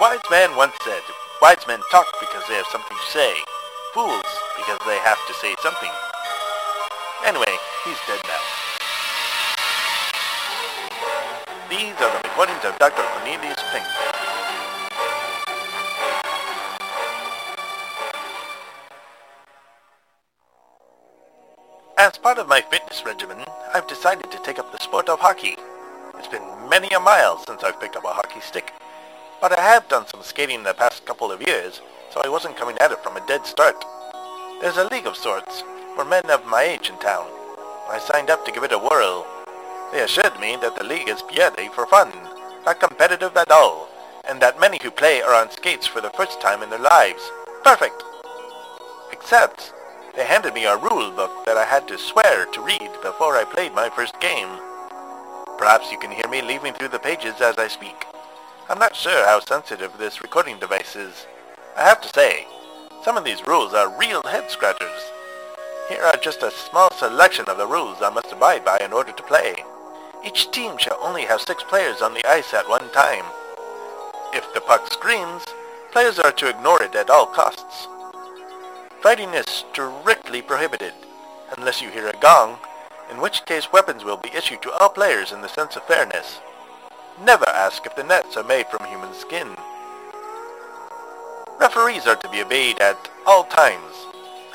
wise man once said, wise men talk because they have something to say. Fools because they have to say something. Anyway, he's dead now. These are the recordings of Dr. Cornelius Pink. As part of my fitness regimen, I've decided to take up the sport of hockey. It's been many a mile since I've picked up a hockey stick, but I have done some skating in the past couple of years, so I wasn't coming at it from a dead start. There's a league of sorts, for men of my age in town. I signed up to give it a whirl. They assured me that the league is purely for fun, not competitive at all, and that many who play are on skates for the first time in their lives. Perfect! Except, they handed me a rule book that I had to swear to read before I played my first game. Perhaps you can hear me leafing through the pages as I speak. I'm not sure how sensitive this recording device is. I have to say, some of these rules are real head-scratchers. Here are just a small selection of the rules I must abide by in order to play. Each team shall only have six players on the ice at one time. If the puck screams, players are to ignore it at all costs. Fighting is strictly prohibited, unless you hear a gong, in which case weapons will be issued to all players in the sense of fairness. Never ask if the nets are made from human skin. Referees are to be obeyed at all times,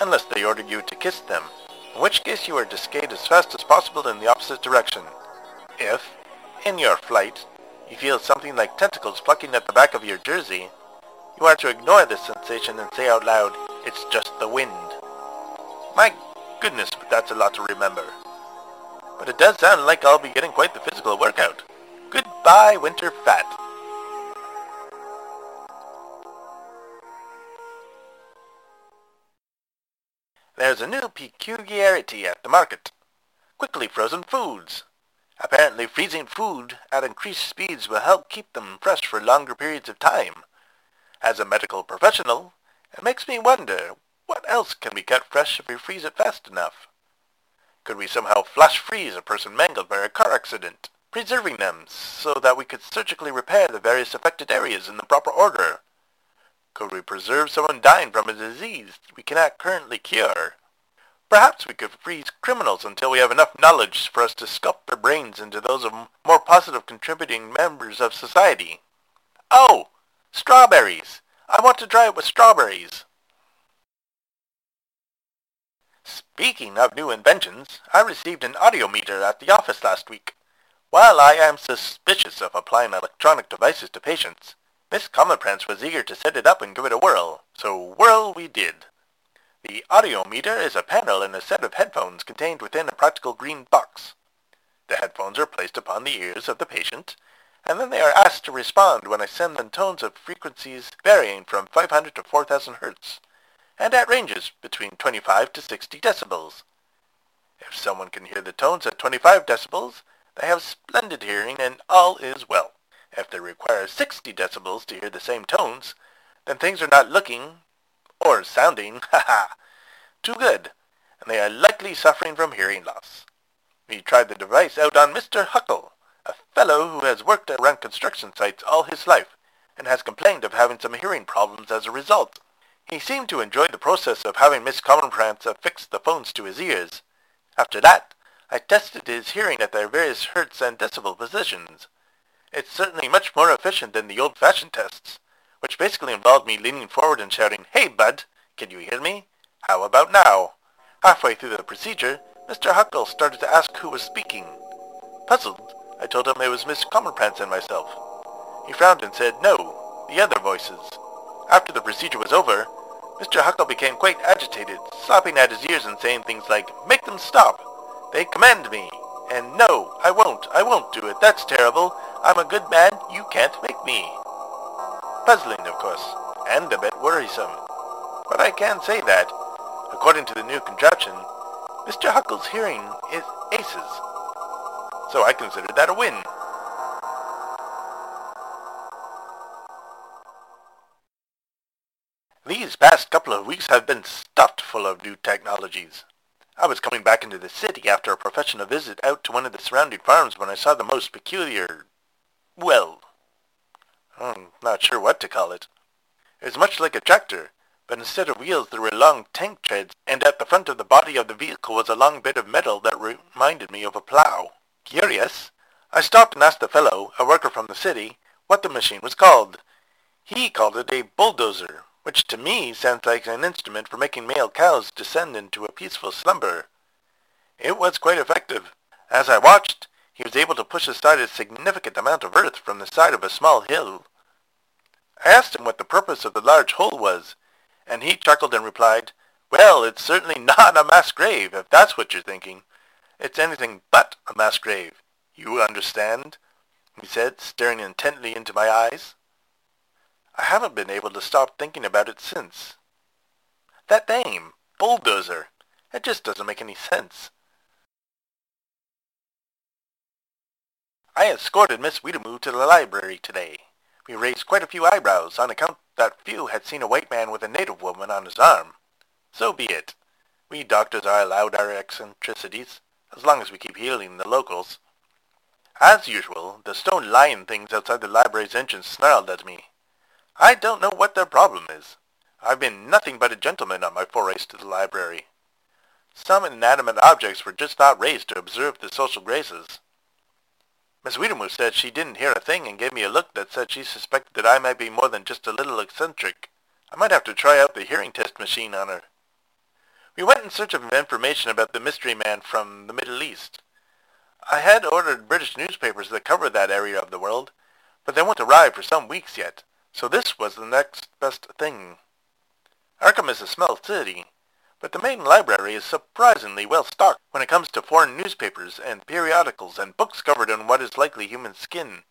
unless they order you to kiss them, in which case you are to skate as fast as possible in the opposite direction. If, in your flight, you feel something like tentacles plucking at the back of your jersey, you are to ignore this sensation and say out loud, it's just the wind. My goodness, but that's a lot to remember. But it does sound like I'll be getting quite the physical Goodbye, winter fat. There's a new peculiarity at the market. Quickly frozen foods. Apparently freezing food at increased speeds will help keep them fresh for longer periods of time. As a medical professional, it makes me wonder, what else can be kept fresh if we freeze it fast enough? Could we somehow flash freeze a person mangled by a car accident, preserving them so that we could surgically repair the various affected areas in the proper order? Could we preserve someone dying from a disease we cannot currently cure? Perhaps we could freeze criminals until we have enough knowledge for us to sculpt their brains into those of more positive contributing members of society. Oh! Strawberries! I want to try it with strawberries. Speaking of new inventions, I received an audiometer at the office last week. While I am suspicious of applying electronic devices to patients, Miss Commonprance was eager to set it up and give it a whirl, so whirl we did. The audiometer is a panel and a set of headphones contained within a practical green box. The headphones are placed upon the ears of the patient, and then they are asked to respond when I send them tones of frequencies varying from 500 to 4000 hertz, and at ranges between 25 to 60 decibels. If someone can hear the tones at 25 decibels, they have splendid hearing and all is well. If they require 60 decibels to hear the same tones, then things are not looking, or sounding, ha ha, too good, and they are likely suffering from hearing loss. We tried the device out on Mr. Huckle, a fellow who has worked around construction sites all his life and has complained of having some hearing problems as a result. He seemed to enjoy the process of having Miss Commonprance affix the phones to his ears. After that, I tested his hearing at their various hertz and decibel positions. It's certainly much more efficient than the old-fashioned tests, which basically involved me leaning forward and shouting, Hey, bud, can you hear me? How about now? Halfway through the procedure, Mr. Huckle started to ask who was speaking. Puzzled, I told him it was Miss Commonprance and myself. He frowned and said, no, the other voices. After the procedure was over, Mr. Huckle became quite agitated, slapping at his ears and saying things like, make them stop. They command me. And no, I won't, I won't do it. That's terrible. I'm a good man. You can't make me. Puzzling, of course, and a bit worrisome. But I can say that, according to the new contraption, Mr. Huckle's hearing is aces so I considered that a win. These past couple of weeks have been stuffed full of new technologies. I was coming back into the city after a professional visit out to one of the surrounding farms when I saw the most peculiar... well, I'm not sure what to call it. It was much like a tractor, but instead of wheels there were long tank treads, and at the front of the body of the vehicle was a long bit of metal that reminded me of a plow. Curious, I stopped and asked the fellow, a worker from the city, what the machine was called. He called it a bulldozer, which to me sounds like an instrument for making male cows descend into a peaceful slumber. It was quite effective. As I watched, he was able to push aside a significant amount of earth from the side of a small hill. I asked him what the purpose of the large hole was, and he chuckled and replied, Well, it's certainly not a mass grave, if that's what you're thinking. It's anything but a mass grave. You understand? he said, staring intently into my eyes. I haven't been able to stop thinking about it since. That name, Bulldozer, it just doesn't make any sense. I escorted Miss Weedamoo to the library today. We raised quite a few eyebrows on account that few had seen a white man with a native woman on his arm. So be it. We doctors are allowed our eccentricities, as long as we keep healing the locals. As usual, the stone lion things outside the library's entrance snarled at me. I don't know what their problem is. I've been nothing but a gentleman on my forays to the library. Some inanimate objects were just not raised to observe the social graces. Miss Weedamoo said she didn't hear a thing and gave me a look that said she suspected that I might be more than just a little eccentric. I might have to try out the hearing test machine on her. We went in search of information about the mystery man from the Middle East. I had ordered British newspapers that covered that area of the world, but they won't arrive for some weeks yet, so this was the next best thing. Arkham is a small city, but the main library is surprisingly well stocked when it comes to foreign newspapers and periodicals and books covered in what is likely human skin.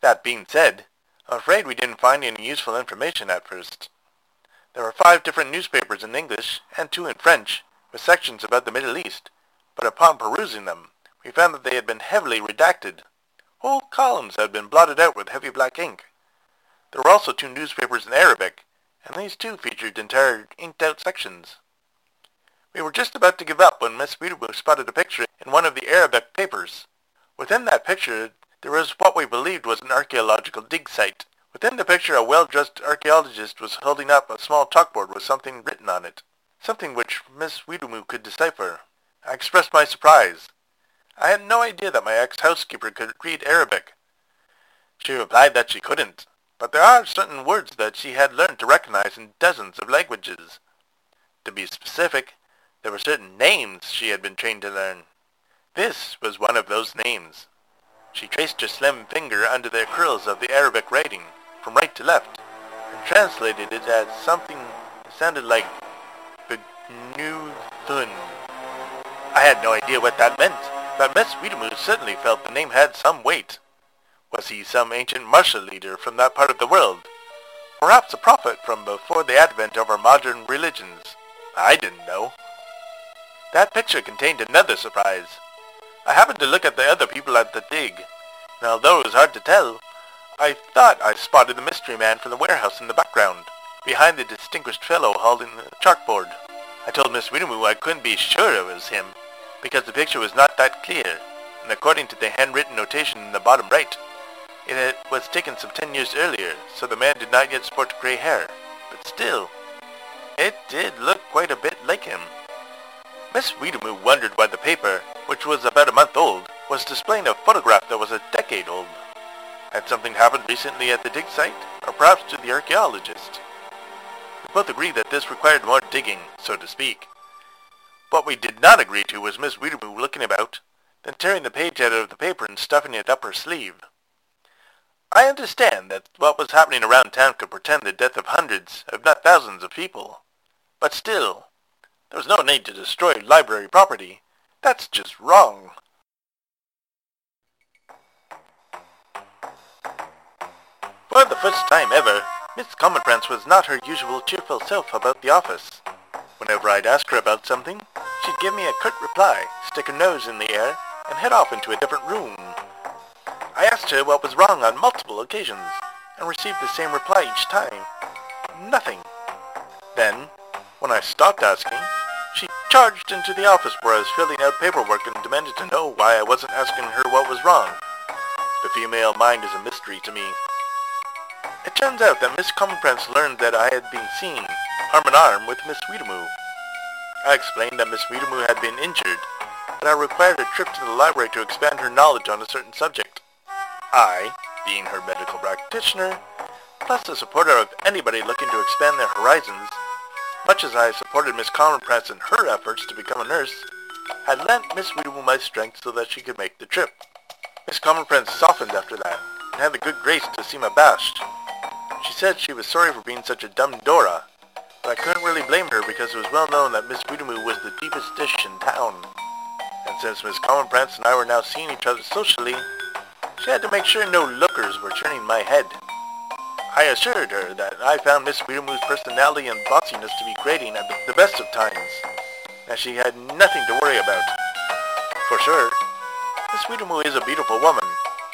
That being said, I'm afraid we didn't find any useful information at first. There were five different newspapers in English and two in French, with sections about the Middle East, but upon perusing them, we found that they had been heavily redacted. Whole columns had been blotted out with heavy black ink. There were also two newspapers in Arabic, and these too featured entire inked-out sections. We were just about to give up when Miss Weedamoo spotted a picture in one of the Arabic papers. Within that picture, there was what we believed was an archaeological dig site. Within the picture, a well-dressed archaeologist was holding up a small chalkboard with something written on it, something which Miss Weedamoo could decipher. I expressed my surprise. I had no idea that my ex-housekeeper could read Arabic. She replied that she couldn't, but there are certain words that she had learned to recognize in dozens of languages. To be specific, there were certain names she had been trained to learn. This was one of those names. She traced her slim finger under the curls of the Arabic writing, from right to left, and translated it as something that sounded like Benuthun. I had no idea what that meant, but Miss Weedamoo certainly felt the name had some weight. Was he some ancient martial leader from that part of the world? Perhaps a prophet from before the advent of our modern religions. I didn't know. That picture contained another surprise. I happened to look at the other people at the dig, and although it was hard to tell, I thought I spotted the mystery man from the warehouse in the background, behind the distinguished fellow holding the chalkboard. I told Miss Weedamoo I couldn't be sure it was him, because the picture was not that clear, and according to the handwritten notation in the bottom right, it was taken some ten years earlier, so the man did not yet sport gray hair. But still, it did look quite a bit like him. Miss Weedamoo wondered why the paper, which was about a month old, was displaying a photograph that was a decade old. Had something happened recently at the dig site, or perhaps to the archaeologist? We both agreed that this required more digging, so to speak. What we did not agree to was Miss Weedamoo looking about, then tearing the page out of the paper and stuffing it up her sleeve. I understand that what was happening around town could portend the death of hundreds, if not thousands of people. But still, there was no need to destroy library property. That's just wrong. For the first time ever, Miss Commonprance was not her usual cheerful self about the office. Whenever I'd ask her about something, she'd give me a curt reply, stick her nose in the air, and head off into a different room. I asked her what was wrong on multiple occasions, and received the same reply each time. Nothing. Then, when I stopped asking, she charged into the office where I was filling out paperwork and demanded to know why I wasn't asking her what was wrong. The female mind is a mystery to me. It turns out that Miss Commonprance learned that I had been seen, arm in arm, with Miss Weedamoo. I explained that Miss Weedamoo had been injured, and I required a trip to the library to expand her knowledge on a certain subject. I, being her medical practitioner, plus a supporter of anybody looking to expand their horizons, much as I supported Miss Commonprance in her efforts to become a nurse, had lent Miss Weedamoo my strength so that she could make the trip. Miss Commonprance softened after that, and had the good grace to seem abashed. She said she was sorry for being such a dumb Dora, but I couldn't really blame her because it was well known that Miss Weedamoo was the deepest dish in town. And since Miss Commonprance and I were now seeing each other socially, she had to make sure no lookers were turning my head. I assured her that I found Miss Weedamoo's personality and bossiness to be grating at the best of times, and she had nothing to worry about. For sure, Miss Weedamoo is a beautiful woman,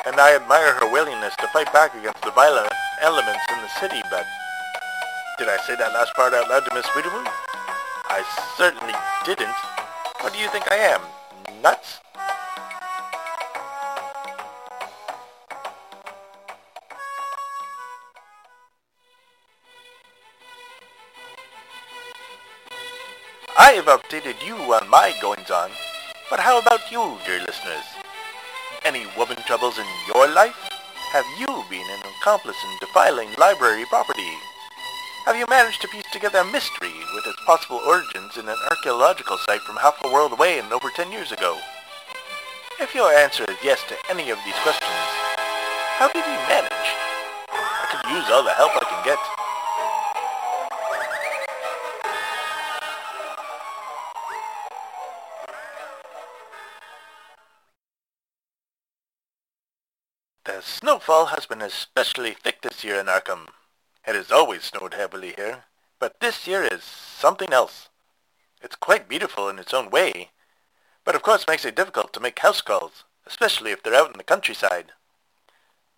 and I admire her willingness to fight back against the violent elements in the city, but... Did I say that last part out loud to Miss Weedamoo? I certainly didn't. What do you think I am? Nuts? I have updated you on my goings-on, but how about you, dear listeners? Any woman troubles in your life? Have you been an accomplice in defiling library property? Have you managed to piece together a mystery with its possible origins in an archaeological site from half a world away and over 10 years ago? If your answer is yes to any of these questions, how did you manage? I could use all the help I can get. The snowfall has been especially thick this year in Arkham. It has always snowed heavily here, but this year is something else. It's quite beautiful in its own way, but of course makes it difficult to make house calls, especially if they're out in the countryside.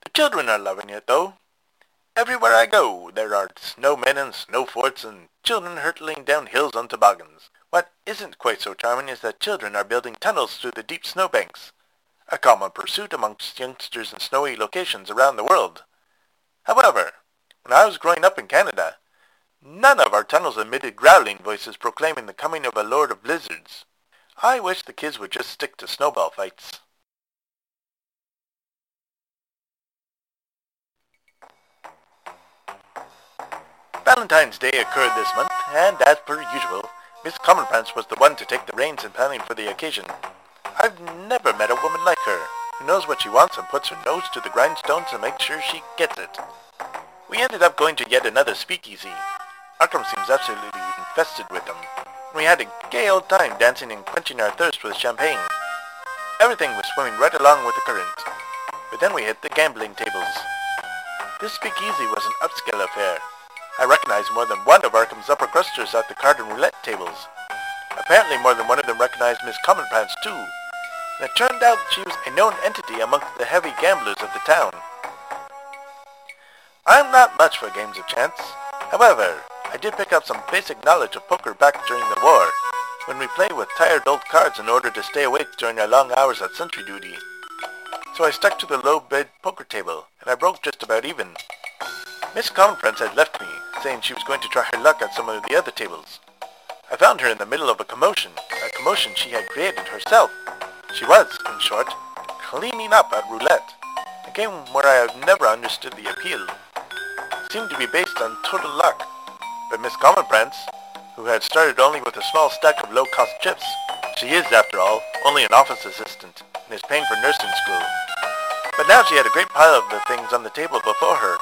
The children are loving it, though. Everywhere I go, there are snowmen and snow forts and children hurtling down hills on toboggans. What isn't quite so charming is that children are building tunnels through the deep snowbanks a common pursuit amongst youngsters in snowy locations around the world. However, when I was growing up in Canada, none of our tunnels emitted growling voices proclaiming the coming of a lord of blizzards. I wish the kids would just stick to snowball fights. Valentine's Day occurred this month, and as per usual, Miss Commonprance was the one to take the reins in planning for the occasion. I've never met a woman like her, who knows what she wants and puts her nose to the grindstone to make sure she gets it. We ended up going to yet another speakeasy. Arkham seems absolutely infested with them. We had a gay old time dancing and quenching our thirst with champagne. Everything was swimming right along with the current. But then we hit the gambling tables. This speakeasy was an upscale affair. I recognized more than one of Arkham's upper crusters at the card and roulette tables. Apparently more than one of them recognized Miss Commonprance too, and it turned out she was a known entity amongst the heavy gamblers of the town. I'm not much for games of chance. However, I did pick up some basic knowledge of poker back during the war, when we played with tired old cards in order to stay awake during our long hours at sentry duty. So I stuck to the low-bid poker table, and I broke just about even. Miss Commonprance had left me, saying she was going to try her luck at some of the other tables. I found her in the middle of a commotion, a commotion she had created herself. She was, in short, cleaning up at roulette, a game where I have never understood the appeal. Seemed to be based on total luck, but Miss Commonprance, who had started only with a small stack of low-cost chips, she is, after all, only an office assistant, and is paying for nursing school. But now she had a great pile of the things on the table before her.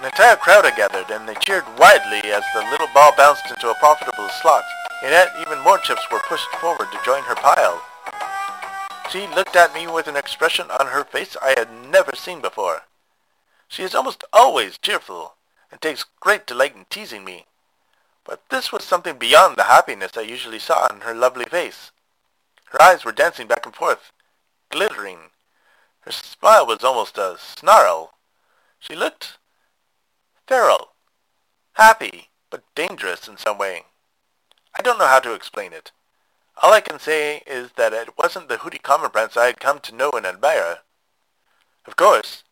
An entire crowd had gathered, and they cheered widely as the little ball bounced into a profitable slot. And yet even more chips were pushed forward to join her pile. She looked at me with an expression on her face I had never seen before. She is almost always cheerful, and takes great delight in teasing me. But this was something beyond the happiness I usually saw on her lovely face. Her eyes were dancing back and forth, glittering. Her smile was almost a snarl. She looked feral, happy, but dangerous in some way. I don't know how to explain it. All I can say is that it wasn't the Hooty Commonprance I had come to know and admire. Of course,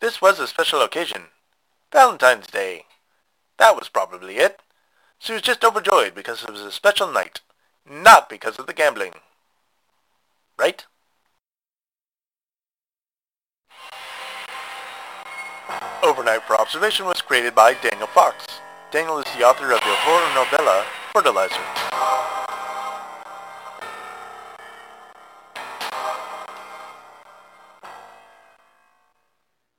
this was a special occasion. Valentine's Day. That was probably it. She was just overjoyed because it was a special night, not because of the gambling. Right? Overnight for Observation was created by Daniel Fox. Daniel is the author of the horror novella Fertilizer.